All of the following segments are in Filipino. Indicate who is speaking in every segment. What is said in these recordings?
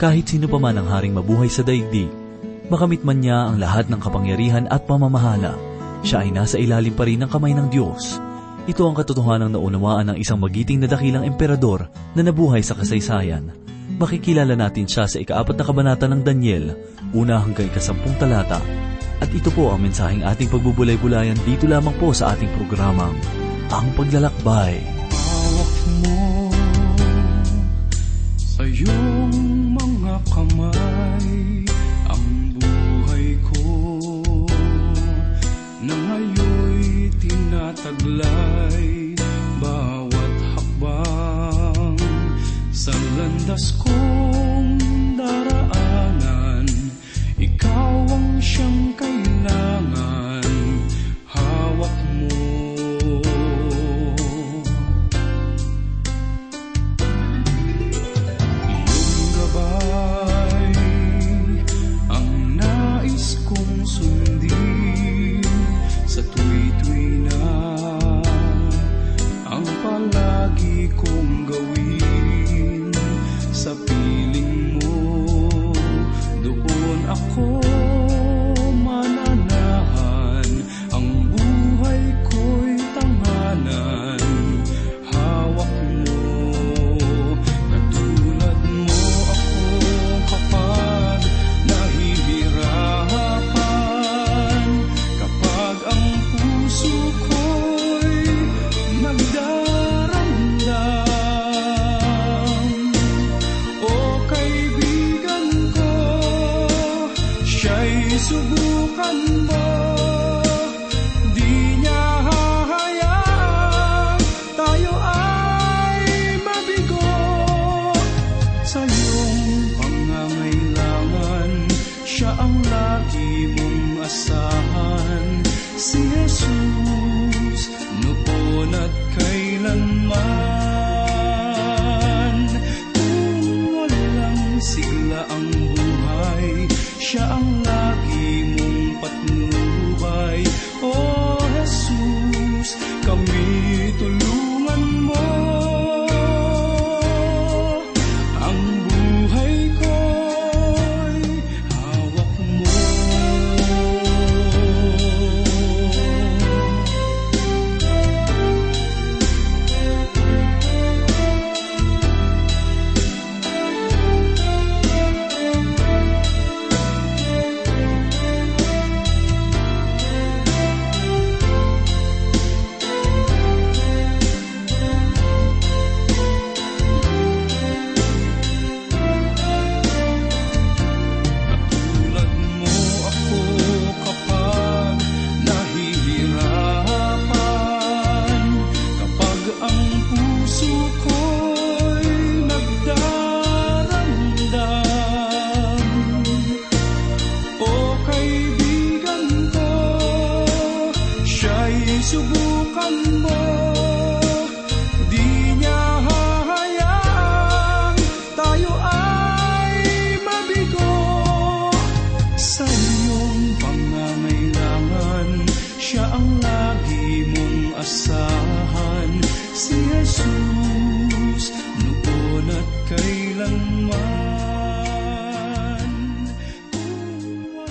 Speaker 1: Kahit sino pa man ang haring mabuhay sa daigdig, makamit man niya ang lahat ng kapangyarihan at pamamahala, siya ay nasa ilalim pa rin ng kamay ng Diyos. Ito ang katotohanan ng naunawaan ng isang magiting na dakilang emperador na nabuhay sa kasaysayan. Makikilala natin siya sa ikaapat na kabanata ng Daniel, una hanggang ikasampung talata. At ito po ang mensaheng ating pagbubulay-bulayan dito lamang po sa ating programang, Ang Paglalakbay.
Speaker 2: come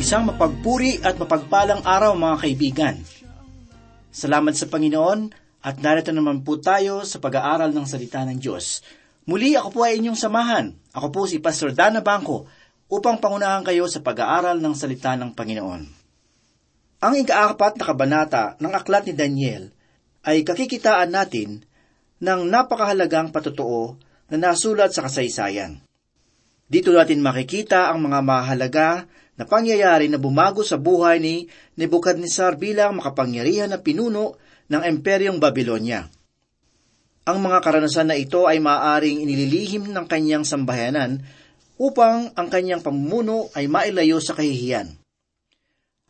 Speaker 3: Isang mapagpuri at mapagpalang araw mga kaibigan. Salamat sa Panginoon at narito naman po tayo sa pag-aaral ng salita ng Diyos. Muli ako po ay inyong samahan. Ako po si Pastor Dana Bangko upang pangunahan kayo sa pag-aaral ng salita ng Panginoon. Ang ikaapat na kabanata ng aklat ni Daniel ay kakikitaan natin ng napakahalagang patotoo na nasulat sa kasaysayan. Dito natin makikita ang mga mahalaga na pangyayari na bumago sa buhay ni Nebuchadnezzar bilang makapangyarihan na pinuno ng Imperyong Babylonia. Ang mga karanasan na ito ay maaaring inililihim ng kanyang sambahayanan upang ang kanyang pamumuno ay mailayo sa kahihiyan.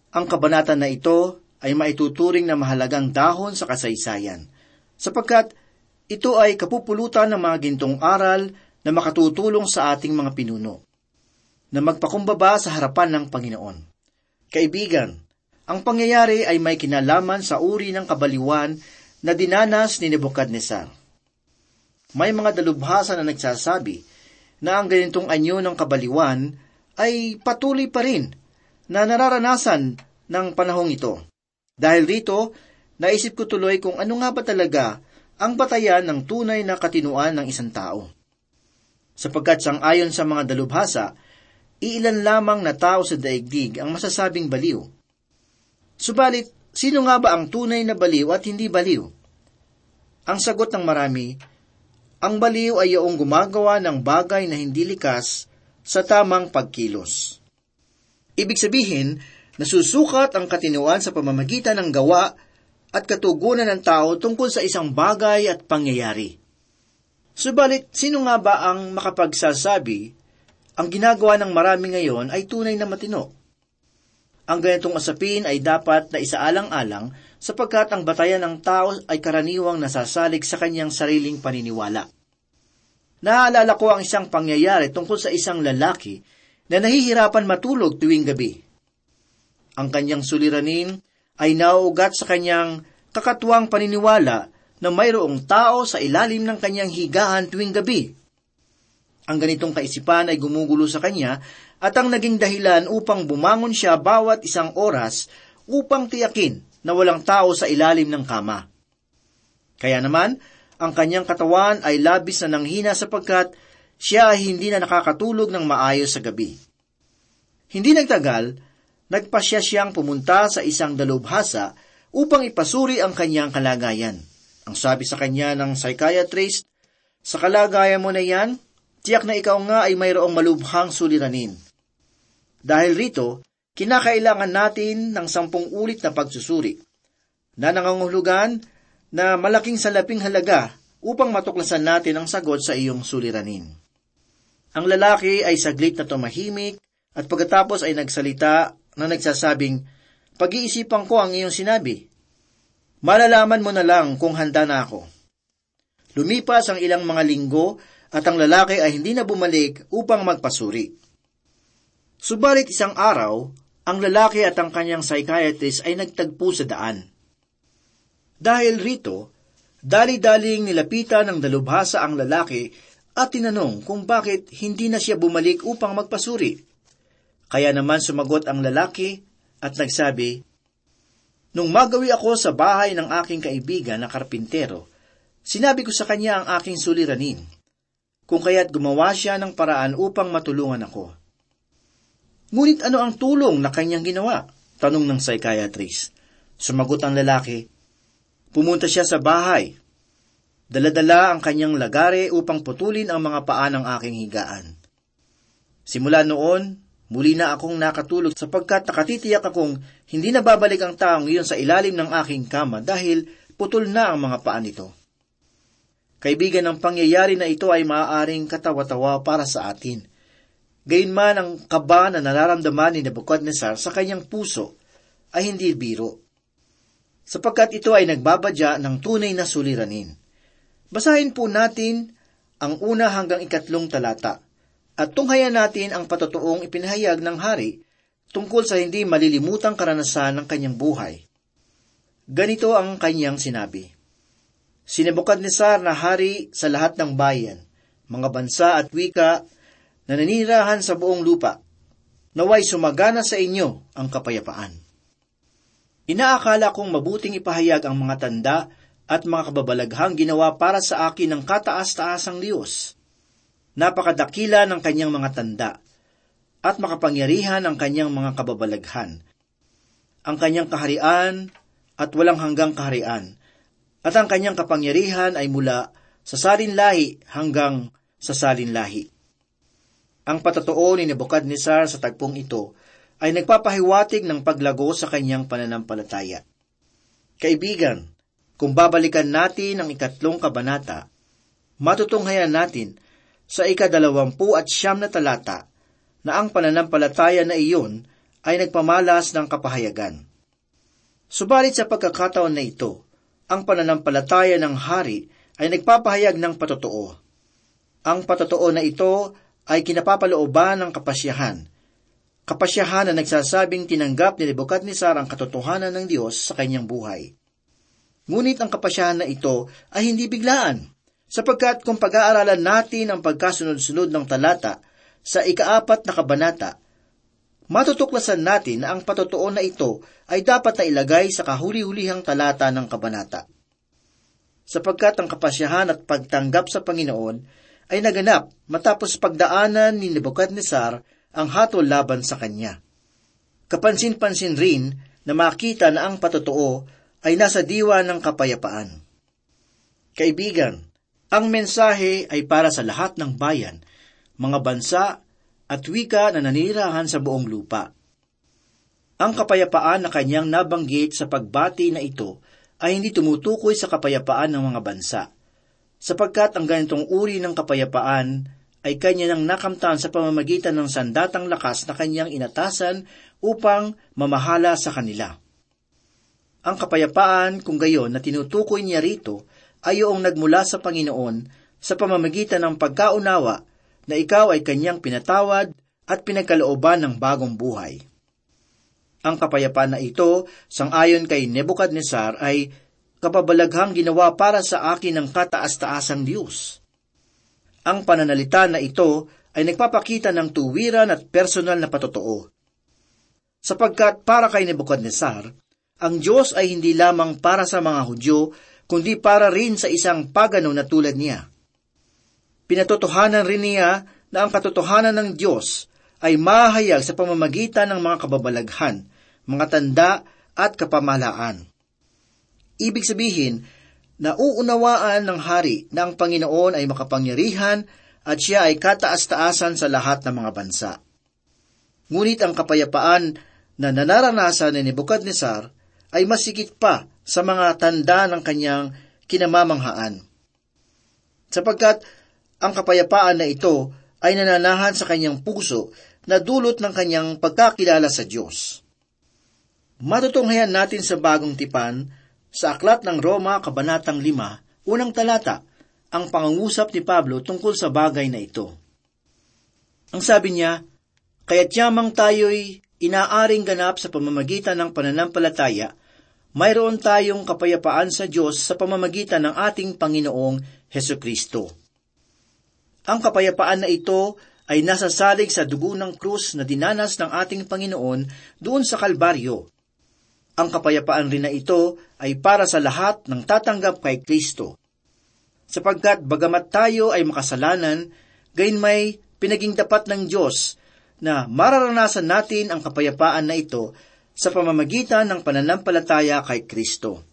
Speaker 3: Ang kabanata na ito ay maituturing na mahalagang dahon sa kasaysayan, sapagkat ito ay kapupulutan ng mga gintong aral na makatutulong sa ating mga pinuno na magpakumbaba sa harapan ng Panginoon. Kaibigan, ang pangyayari ay may kinalaman sa uri ng kabaliwan na dinanas ni Nebuchadnezzar. May mga dalubhasa na nagsasabi na ang ganitong anyo ng kabaliwan ay patuloy pa rin na nararanasan ng panahong ito. Dahil rito, naisip ko tuloy kung ano nga ba talaga ang batayan ng tunay na katinuan ng isang tao. Sapagkat sang ayon sa mga dalubhasa, iilan lamang na tao sa daigdig ang masasabing baliw. Subalit, sino nga ba ang tunay na baliw at hindi baliw? Ang sagot ng marami, ang baliw ay yung gumagawa ng bagay na hindi likas sa tamang pagkilos. Ibig sabihin, nasusukat ang katinuan sa pamamagitan ng gawa at katugunan ng tao tungkol sa isang bagay at pangyayari. Subalit, sino nga ba ang makapagsasabi ang ginagawa ng marami ngayon ay tunay na matino? Ang ganitong asapin ay dapat na isaalang-alang sapagkat ang batayan ng tao ay karaniwang nasasalig sa kanyang sariling paniniwala. Naaalala ko ang isang pangyayari tungkol sa isang lalaki na nahihirapan matulog tuwing gabi. Ang kanyang suliranin ay nauugat sa kanyang kakatuwang paniniwala na mayroong tao sa ilalim ng kanyang higaan tuwing gabi. Ang ganitong kaisipan ay gumugulo sa kanya at ang naging dahilan upang bumangon siya bawat isang oras upang tiyakin na walang tao sa ilalim ng kama. Kaya naman, ang kanyang katawan ay labis na nanghina sapagkat siya ay hindi na nakakatulog ng maayos sa gabi. Hindi nagtagal, nagpasya siyang pumunta sa isang dalubhasa upang ipasuri ang kanyang kalagayan. Ang sabi sa kanya ng psychiatrist, sa kalagayan mo na yan, tiyak na ikaw nga ay mayroong malubhang suliranin. Dahil rito, kinakailangan natin ng sampung ulit na pagsusuri, na nangangahulugan na malaking salaping halaga upang matuklasan natin ang sagot sa iyong suliranin. Ang lalaki ay saglit na tumahimik at pagkatapos ay nagsalita na nagsasabing, Pag-iisipan ko ang iyong sinabi. Malalaman mo na lang kung handa na ako. Lumipas ang ilang mga linggo at ang lalaki ay hindi na bumalik upang magpasuri. Subalit isang araw, ang lalaki at ang kanyang psychiatrist ay nagtagpo sa daan. Dahil rito, dali-daling nilapitan ng dalubhasa ang lalaki at tinanong kung bakit hindi na siya bumalik upang magpasuri. Kaya naman sumagot ang lalaki at nagsabi, Nung magawi ako sa bahay ng aking kaibigan na karpintero, sinabi ko sa kanya ang aking suliranin, kung kaya't gumawa siya ng paraan upang matulungan ako. Ngunit ano ang tulong na kanyang ginawa? Tanong ng psychiatrist. Sumagot ang lalaki, Pumunta siya sa bahay. Daladala ang kanyang lagare upang putulin ang mga paa ng aking higaan. Simula noon, muli na akong nakatulog sapagkat nakatitiyak akong hindi na babalik ang taong iyon sa ilalim ng aking kama dahil putol na ang mga paa nito. Kaibigan, ang pangyayari na ito ay maaaring katawa-tawa para sa atin. Gayunman ang kaba na nararamdaman ni Nebuchadnezzar sa kanyang puso ay hindi biro sapagkat ito ay nagbabadya ng tunay na suliranin. Basahin po natin ang una hanggang ikatlong talata at tunghayan natin ang patotoong ipinahayag ng hari tungkol sa hindi malilimutang karanasan ng kanyang buhay. Ganito ang kanyang sinabi. Si Nebuchadnezzar na hari sa lahat ng bayan, mga bansa at wika na nanirahan sa buong lupa, naway sumagana sa inyo ang kapayapaan. Inaakala kong mabuting ipahayag ang mga tanda at mga kababalaghang ginawa para sa akin ng kataas-taasang Diyos. Napakadakila ng kanyang mga tanda at makapangyarihan ang kanyang mga kababalaghan. Ang kanyang kaharian at walang hanggang kaharian, at ang kanyang kapangyarihan ay mula sa salin lahi hanggang sa salin lahi. Ang patotoo ni Nebuchadnezzar sa tagpong ito ay nagpapahiwatig ng paglago sa kanyang pananampalataya. Kaibigan, kung babalikan natin ang ikatlong kabanata, matutunghayan natin sa ikadalawampu at siyam na talata na ang pananampalataya na iyon ay nagpamalas ng kapahayagan. Subalit sa pagkakataon na ito, ang pananampalataya ng hari ay nagpapahayag ng patotoo. Ang patotoo na ito ay kinapapalooban ng kapasyahan kapasyahan na nagsasabing tinanggap ni Nebuchadnezzar ang katotohanan ng Diyos sa kanyang buhay. Ngunit ang kapasyahan na ito ay hindi biglaan, Sapagkat kung pag-aaralan natin ang pagkasunod-sunod ng talata sa ikaapat na kabanata, matutuklasan natin na ang patotoo na ito ay dapat na ilagay sa kahuli-hulihang talata ng kabanata. Sapagkat ang kapasyahan at pagtanggap sa Panginoon ay naganap matapos pagdaanan ni Nebuchadnezzar ang hatol laban sa kanya. Kapansin-pansin rin na makita na ang patotoo ay nasa diwa ng kapayapaan. Kaibigan, ang mensahe ay para sa lahat ng bayan, mga bansa at wika na nanirahan sa buong lupa. Ang kapayapaan na kanyang nabanggit sa pagbati na ito ay hindi tumutukoy sa kapayapaan ng mga bansa, sapagkat ang ganitong uri ng kapayapaan ay kanya nang nakamtan sa pamamagitan ng sandatang lakas na kanyang inatasan upang mamahala sa kanila. Ang kapayapaan, kung gayon na tinutukoy niya rito, ay yung nagmula sa Panginoon sa pamamagitan ng pagkaunawa na ikaw ay kanyang pinatawad at pinagkalooban ng bagong buhay. Ang kapayapaan na ito, sangayon kay Nebuchadnezzar, ay kapabalaghang ginawa para sa akin ng kataas-taasang Diyos. Ang pananalita na ito ay nagpapakita ng tuwiran at personal na patotoo. Sapagkat para kay Nebuchadnezzar, ang Diyos ay hindi lamang para sa mga Hudyo, kundi para rin sa isang pagano na tulad niya. Pinatotohanan rin niya na ang katotohanan ng Diyos ay mahayag sa pamamagitan ng mga kababalaghan, mga tanda at kapamalaan. Ibig sabihin, nauunawaan ng hari na ang Panginoon ay makapangyarihan at siya ay kataas-taasan sa lahat ng mga bansa. Ngunit ang kapayapaan na nanaranasan ni Nebuchadnezzar ay masikit pa sa mga tanda ng kanyang kinamamanghaan. Sapagkat ang kapayapaan na ito ay nananahan sa kanyang puso na dulot ng kanyang pagkakilala sa Diyos. Matutunghayan natin sa bagong tipan sa Aklat ng Roma, Kabanatang 5, unang talata, ang pangungusap ni Pablo tungkol sa bagay na ito. Ang sabi niya, Kaya't yamang tayo'y inaaring ganap sa pamamagitan ng pananampalataya, mayroon tayong kapayapaan sa Diyos sa pamamagitan ng ating Panginoong Heso Kristo. Ang kapayapaan na ito ay nasasalig sa dugo ng krus na dinanas ng ating Panginoon doon sa Kalbaryo. Ang kapayapaan rin na ito ay para sa lahat ng tatanggap kay Kristo. Sapagkat bagamat tayo ay makasalanan, gayon may pinaging dapat ng Diyos na mararanasan natin ang kapayapaan na ito sa pamamagitan ng pananampalataya kay Kristo.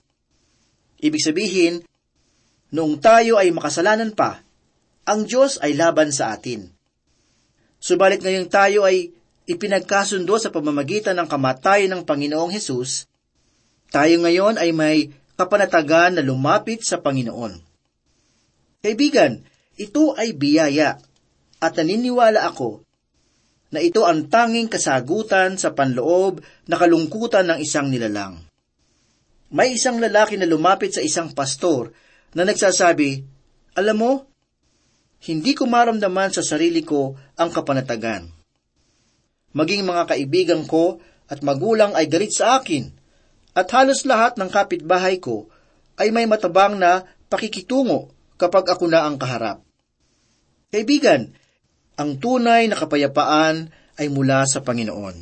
Speaker 3: Ibig sabihin, noong tayo ay makasalanan pa, ang Diyos ay laban sa atin. Subalit ngayong tayo ay ipinagkasundo sa pamamagitan ng kamatayan ng Panginoong Hesus, tayo ngayon ay may kapanatagan na lumapit sa Panginoon. Kaibigan, ito ay biyaya at naniniwala ako na ito ang tanging kasagutan sa panloob na kalungkutan ng isang nilalang. May isang lalaki na lumapit sa isang pastor na nagsasabi, Alam mo, hindi ko maramdaman sa sarili ko ang kapanatagan. Maging mga kaibigan ko at magulang ay galit sa akin, at halos lahat ng kapitbahay ko ay may matabang na pakikitungo kapag ako na ang kaharap. Kaibigan, ang tunay na kapayapaan ay mula sa Panginoon.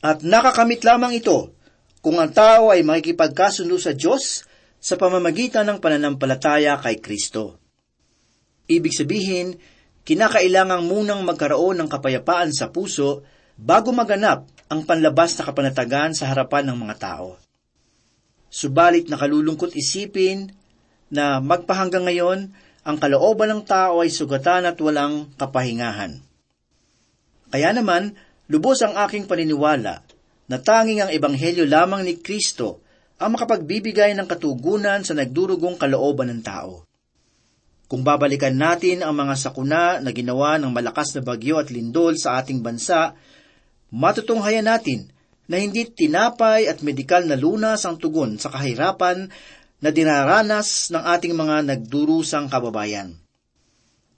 Speaker 3: At nakakamit lamang ito kung ang tao ay makikipagkasundo sa Diyos sa pamamagitan ng pananampalataya kay Kristo. Ibig sabihin, kinakailangang munang magkaroon ng kapayapaan sa puso bago maganap ang panlabas na kapanatagan sa harapan ng mga tao. Subalit nakalulungkot isipin na magpahanggang ngayon, ang kalooban ng tao ay sugatan at walang kapahingahan. Kaya naman, lubos ang aking paniniwala na tanging ang ebanghelyo lamang ni Kristo ang makapagbibigay ng katugunan sa nagdurugong kalooban ng tao. Kung babalikan natin ang mga sakuna na ginawa ng malakas na bagyo at lindol sa ating bansa, matutunghayan natin na hindi tinapay at medikal na lunas ang tugon sa kahirapan na dinaranas ng ating mga nagdurusang kababayan.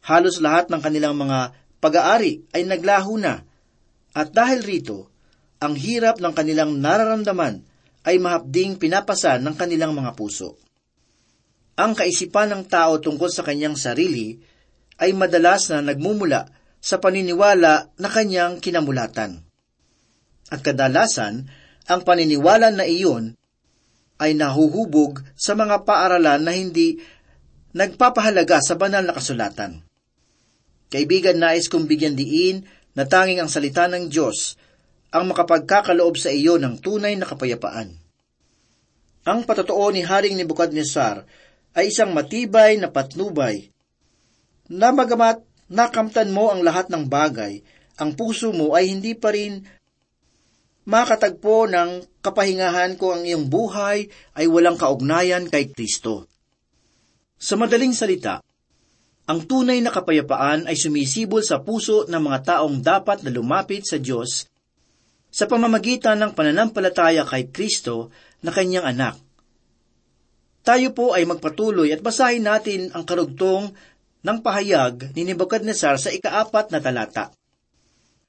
Speaker 3: Halos lahat ng kanilang mga pag-aari ay naglaho na, at dahil rito, ang hirap ng kanilang nararamdaman ay mahapding pinapasan ng kanilang mga puso. Ang kaisipan ng tao tungkol sa kanyang sarili ay madalas na nagmumula sa paniniwala na kanyang kinamulatan. At kadalasan, ang paniniwala na iyon ay nahuhubog sa mga paaralan na hindi nagpapahalaga sa banal na kasulatan. Kaibigan, nais kong bigyan diin na tanging ang salita ng Diyos ang makapagkakaloob sa iyo ng tunay na kapayapaan. Ang patotoo ni Haring Nebuchadnezzar ay isang matibay na patnubay na magamat nakamtan mo ang lahat ng bagay, ang puso mo ay hindi pa rin makatagpo ng kapahingahan kung ang iyong buhay ay walang kaugnayan kay Kristo. Sa madaling salita, ang tunay na kapayapaan ay sumisibol sa puso ng mga taong dapat na lumapit sa Diyos sa pamamagitan ng pananampalataya kay Kristo na kanyang anak. Tayo po ay magpatuloy at basahin natin ang karugtong ng pahayag ni Nebuchadnezzar sa ikaapat na talata.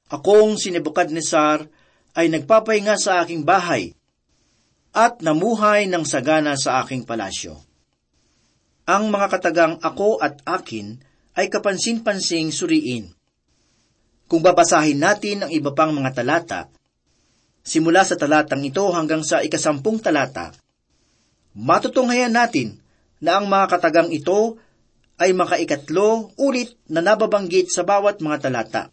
Speaker 3: Akong si Nebuchadnezzar ay nagpapahinga sa aking bahay at namuhay ng sagana sa aking palasyo. Ang mga katagang ako at akin ay kapansin-pansing suriin. Kung babasahin natin ang iba pang mga talata, simula sa talatang ito hanggang sa ikasampung talata, matutunghayan natin na ang mga katagang ito ay makaikatlo ulit na nababanggit sa bawat mga talata.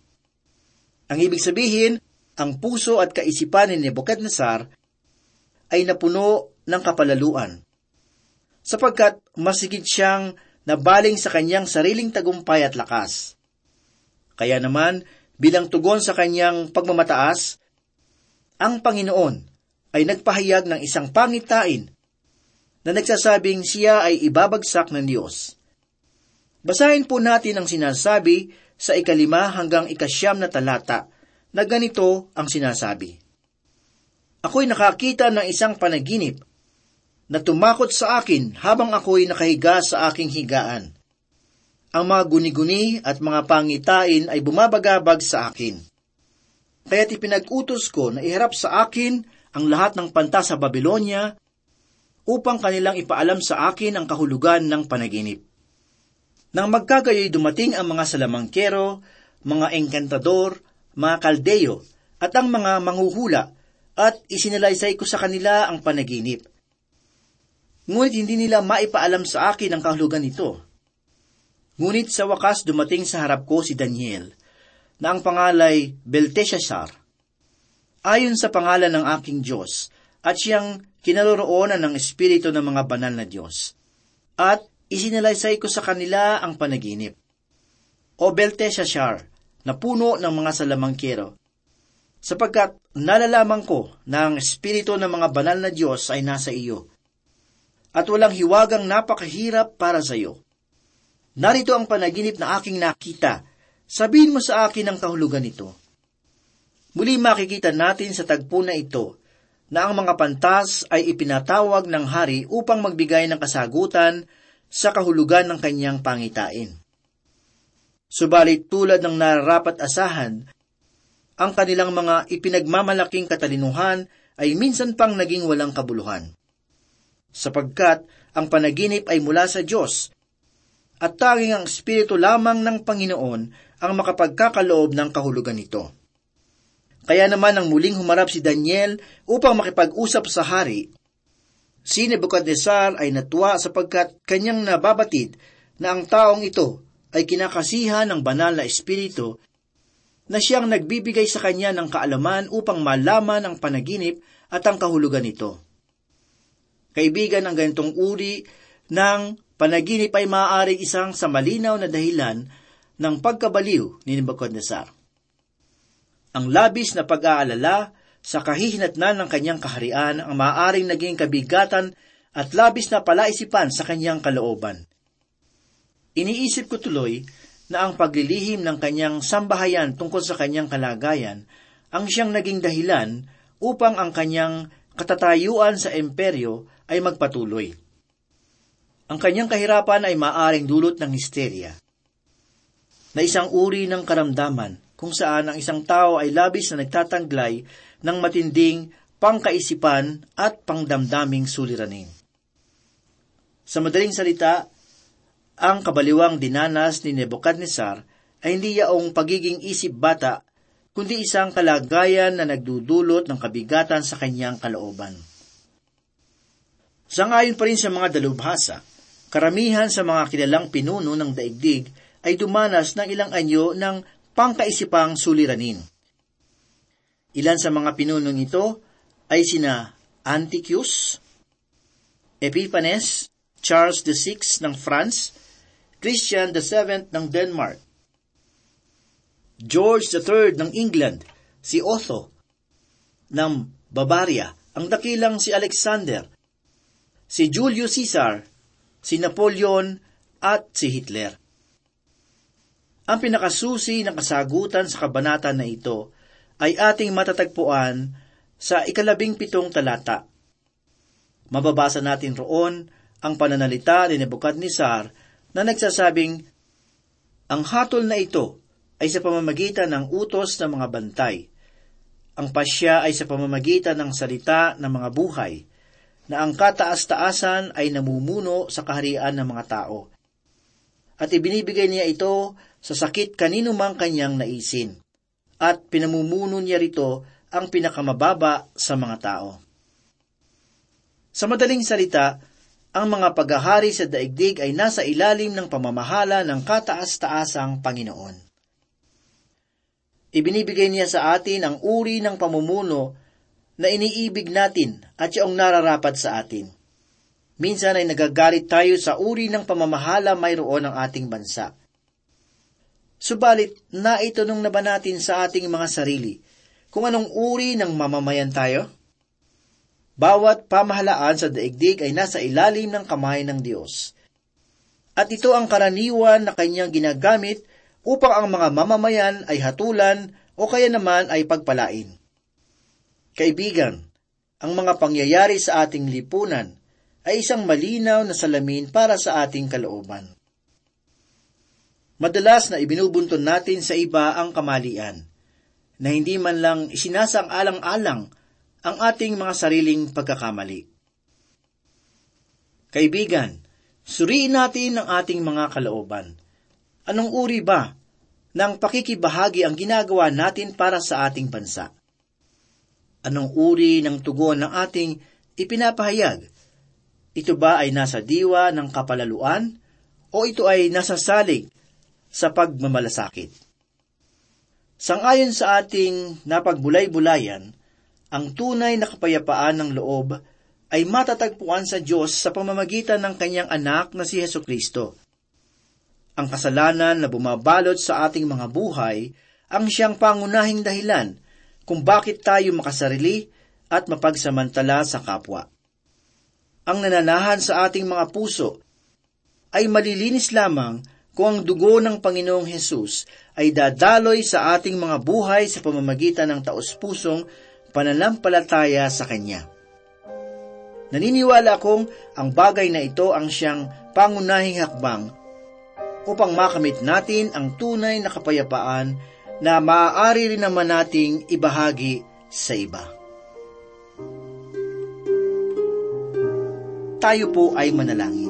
Speaker 3: Ang ibig sabihin, ang puso at kaisipan ni Nebuchadnezzar ay napuno ng kapalaluan, sapagkat masigit siyang nabaling sa kanyang sariling tagumpay at lakas. Kaya naman, bilang tugon sa kanyang pagmamataas, ang Panginoon ay nagpahayag ng isang pangitain na nagsasabing siya ay ibabagsak ng Diyos. Basahin po natin ang sinasabi sa ikalima hanggang ikasyam na talata na ganito ang sinasabi. Ako'y nakakita ng isang panaginip na tumakot sa akin habang ako'y nakahiga sa aking higaan. Ang mga guni-guni at mga pangitain ay bumabagabag sa akin. Kaya't ipinag-utos ko na iharap sa akin ang lahat ng panta sa Babylonia upang kanilang ipaalam sa akin ang kahulugan ng panaginip. Nang magkagayoy dumating ang mga salamangkero, mga engkantador, mga kaldeyo, at ang mga manghuhula, at isinalaysay ko sa kanila ang panaginip. Ngunit hindi nila maipaalam sa akin ang kahulugan nito. Ngunit sa wakas dumating sa harap ko si Daniel, na ang pangalay Belteshazzar. Ayon sa pangalan ng aking Diyos, at siyang kinaroroonan ng Espiritu ng mga banal na Diyos. At isinalaysay ko sa kanila ang panaginip. O Belteshazzar, na puno ng mga salamangkero. Sapagkat nalalaman ko na ang espiritu ng mga banal na Diyos ay nasa iyo. At walang hiwagang napakahirap para sa iyo. Narito ang panaginip na aking nakita. Sabihin mo sa akin ang kahulugan nito. Muli makikita natin sa tagpo na ito na ang mga pantas ay ipinatawag ng hari upang magbigay ng kasagutan sa kahulugan ng kanyang pangitain. Subalit tulad ng nararapat asahan, ang kanilang mga ipinagmamalaking katalinuhan ay minsan pang naging walang kabuluhan. Sapagkat ang panaginip ay mula sa Diyos, at tanging ang Espiritu lamang ng Panginoon ang makapagkakaloob ng kahulugan nito. Kaya naman ang muling humarap si Daniel upang makipag-usap sa hari, si Nebuchadnezzar ay natuwa sapagkat kanyang nababatid na ang taong ito ay kinakasihan ng banal na espiritu na siyang nagbibigay sa kanya ng kaalaman upang malaman ang panaginip at ang kahulugan nito. Kaibigan, ang ganitong uri ng panaginip ay maaaring isang sa malinaw na dahilan ng pagkabaliw ni Nebuchadnezzar. Ang labis na pag-aalala sa kahihinatnan ng kanyang kaharian ang maaaring naging kabigatan at labis na palaisipan sa kanyang kalooban. Iniisip ko tuloy na ang paglilihim ng kanyang sambahayan tungkol sa kanyang kalagayan ang siyang naging dahilan upang ang kanyang katatayuan sa imperyo ay magpatuloy. Ang kanyang kahirapan ay maaring dulot ng histerya, na isang uri ng karamdaman kung saan ang isang tao ay labis na nagtatanglay ng matinding pangkaisipan at pangdamdaming suliranin. Sa madaling salita, ang kabaliwang dinanas ni Nebuchadnezzar ay hindi yaong pagiging isip bata, kundi isang kalagayan na nagdudulot ng kabigatan sa kanyang kalooban. Sangayon pa rin sa mga dalubhasa, karamihan sa mga kilalang pinuno ng daigdig ay dumanas ng ilang anyo ng pangkaisipang suliranin. Ilan sa mga pinunong ito ay sina Antiochus, Epiphanes, Charles VI ng France, Christian VII ng Denmark, George III ng England, si Otho ng Bavaria, ang dakilang si Alexander, si Julius Caesar, si Napoleon at si Hitler. Ang pinakasusi ng kasagutan sa kabanata na ito ay ating matatagpuan sa ikalabing pitong talata. Mababasa natin roon ang pananalita ni Nebuchadnezzar na nagsasabing, Ang hatol na ito ay sa pamamagitan ng utos ng mga bantay. Ang pasya ay sa pamamagitan ng salita ng mga buhay, na ang kataas-taasan ay namumuno sa kaharian ng mga tao. At ibinibigay niya ito sa sakit kanino mang kanyang naisin, at pinamumuno niya rito ang pinakamababa sa mga tao. Sa madaling salita, ang mga paghahari sa daigdig ay nasa ilalim ng pamamahala ng kataas-taasang Panginoon. Ibinibigay niya sa atin ang uri ng pamumuno na iniibig natin at yung nararapat sa atin. Minsan ay nagagalit tayo sa uri ng pamamahala mayroon ng ating bansa. Subalit, naitanong na ba natin sa ating mga sarili kung anong uri ng mamamayan tayo? Bawat pamahalaan sa daigdig ay nasa ilalim ng kamay ng Diyos. At ito ang karaniwan na kanyang ginagamit upang ang mga mamamayan ay hatulan o kaya naman ay pagpalain. Kaibigan, ang mga pangyayari sa ating lipunan ay isang malinaw na salamin para sa ating kalooban. Madalas na ibinubunton natin sa iba ang kamalian, na hindi man lang isinasang alang-alang ang ating mga sariling pagkakamali. Kaibigan, suriin natin ang ating mga kalooban. Anong uri ba ng pakikibahagi ang ginagawa natin para sa ating bansa? Anong uri ng tugon ng ating ipinapahayag? Ito ba ay nasa diwa ng kapalaluan o ito ay nasa salig sa pagmamalasakit? Sangayon sa ating napagbulay-bulayan, ang tunay na kapayapaan ng loob ay matatagpuan sa Diyos sa pamamagitan ng kanyang anak na si Heso Kristo. Ang kasalanan na bumabalot sa ating mga buhay ang siyang pangunahing dahilan kung bakit tayo makasarili at mapagsamantala sa kapwa. Ang nananahan sa ating mga puso ay malilinis lamang kung ang dugo ng Panginoong Hesus ay dadaloy sa ating mga buhay sa pamamagitan ng taos-pusong pananampalataya sa Kanya. Naniniwala akong ang bagay na ito ang siyang pangunahing hakbang upang makamit natin ang tunay na kapayapaan na maaari rin naman nating ibahagi sa iba. Tayo po ay manalangin.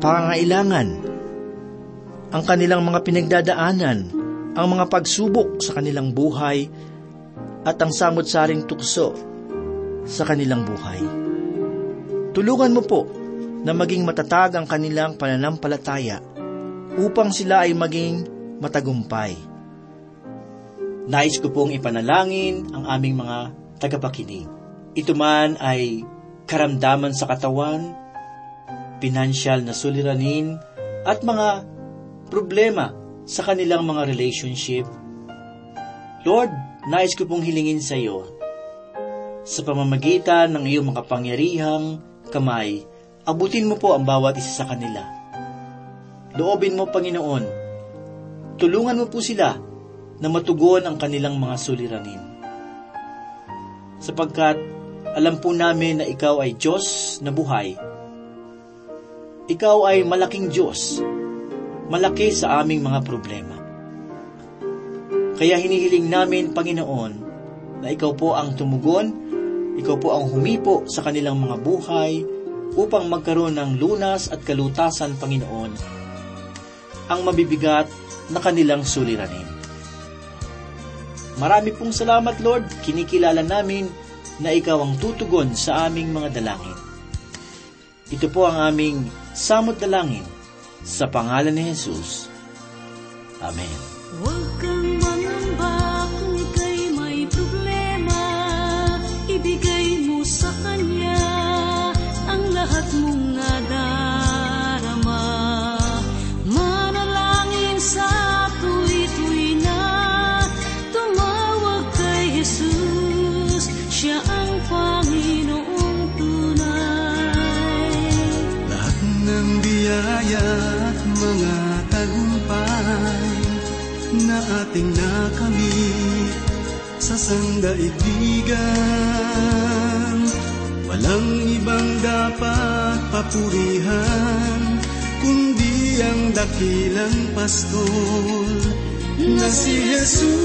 Speaker 3: pangangailangan, ang kanilang mga pinagdadaanan, ang mga pagsubok sa kanilang buhay, at ang samot-saring tukso sa kanilang buhay. Tulungan mo po na maging matatag ang kanilang pananampalataya upang sila ay maging matagumpay. Nais ko pong ipanalangin ang aming mga tagapakinig. Ito man ay karamdaman sa katawan, pinansyal na suliranin, at mga problema sa kanilang mga relationship. Lord, nais ko pong hilingin sa iyo, sa pamamagitan ng iyong makapangyarihang kamay, abutin mo po ang bawat isa sa kanila. Loobin mo, Panginoon, tulungan mo po sila na matugon ang kanilang mga suliranin. Sapagkat alam po namin na ikaw ay Diyos na buhay. Ikaw ay malaking Diyos, malaki sa aming mga problema. Kaya hinihiling namin, Panginoon, na ikaw po ang tumugon, ikaw po ang humipo sa kanilang mga buhay upang magkaroon ng lunas at kalutasan, Panginoon, ang mabibigat na kanilang suliranin. Marami pong salamat, Lord. Kinikilala namin na ikaw ang tutugon sa aming mga dalangin. Ito po ang aming samot dalangin sa pangalan ni Jesus. Amen.
Speaker 4: Huwag sa
Speaker 2: sandaigdigan. Walang ibang dapat papurihan kundi ang dakilang pastol na si Jesus.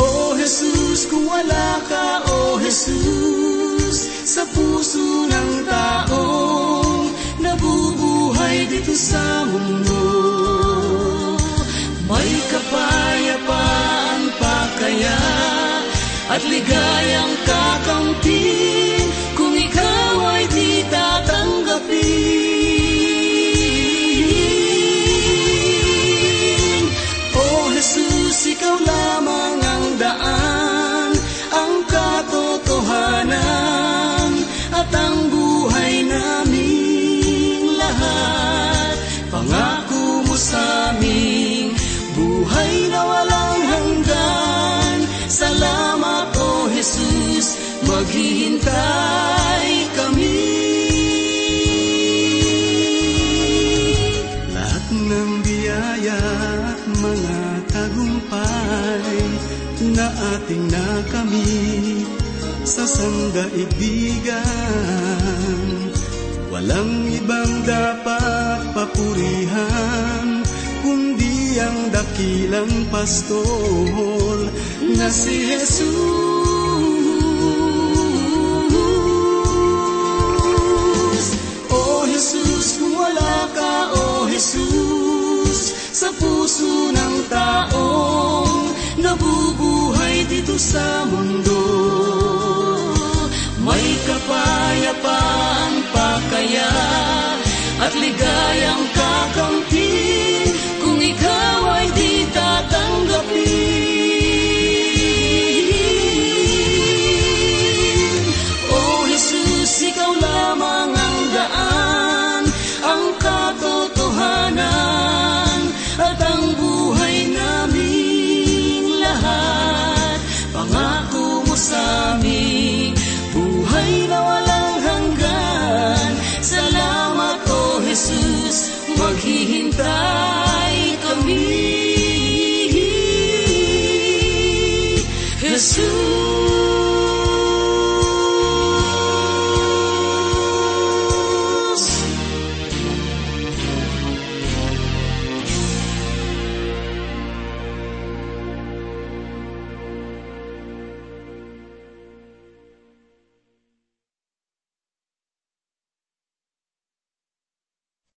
Speaker 2: O Jesus, kung wala ka, O Jesus, sa puso ng taong nabubuhay dito sa mundo. 一个拥。Maghihintay kami. Lahat ng biyaya at mga tagumpay na ating nakamit sa sangdaigdigan. Walang ibang dapat papurihan kundi ang dakilang pastol na si Jesus. Jesus, sa puso ng taong nabubuhay dito sa mundo. May kapayapaan pa kaya at ligayang kakamtin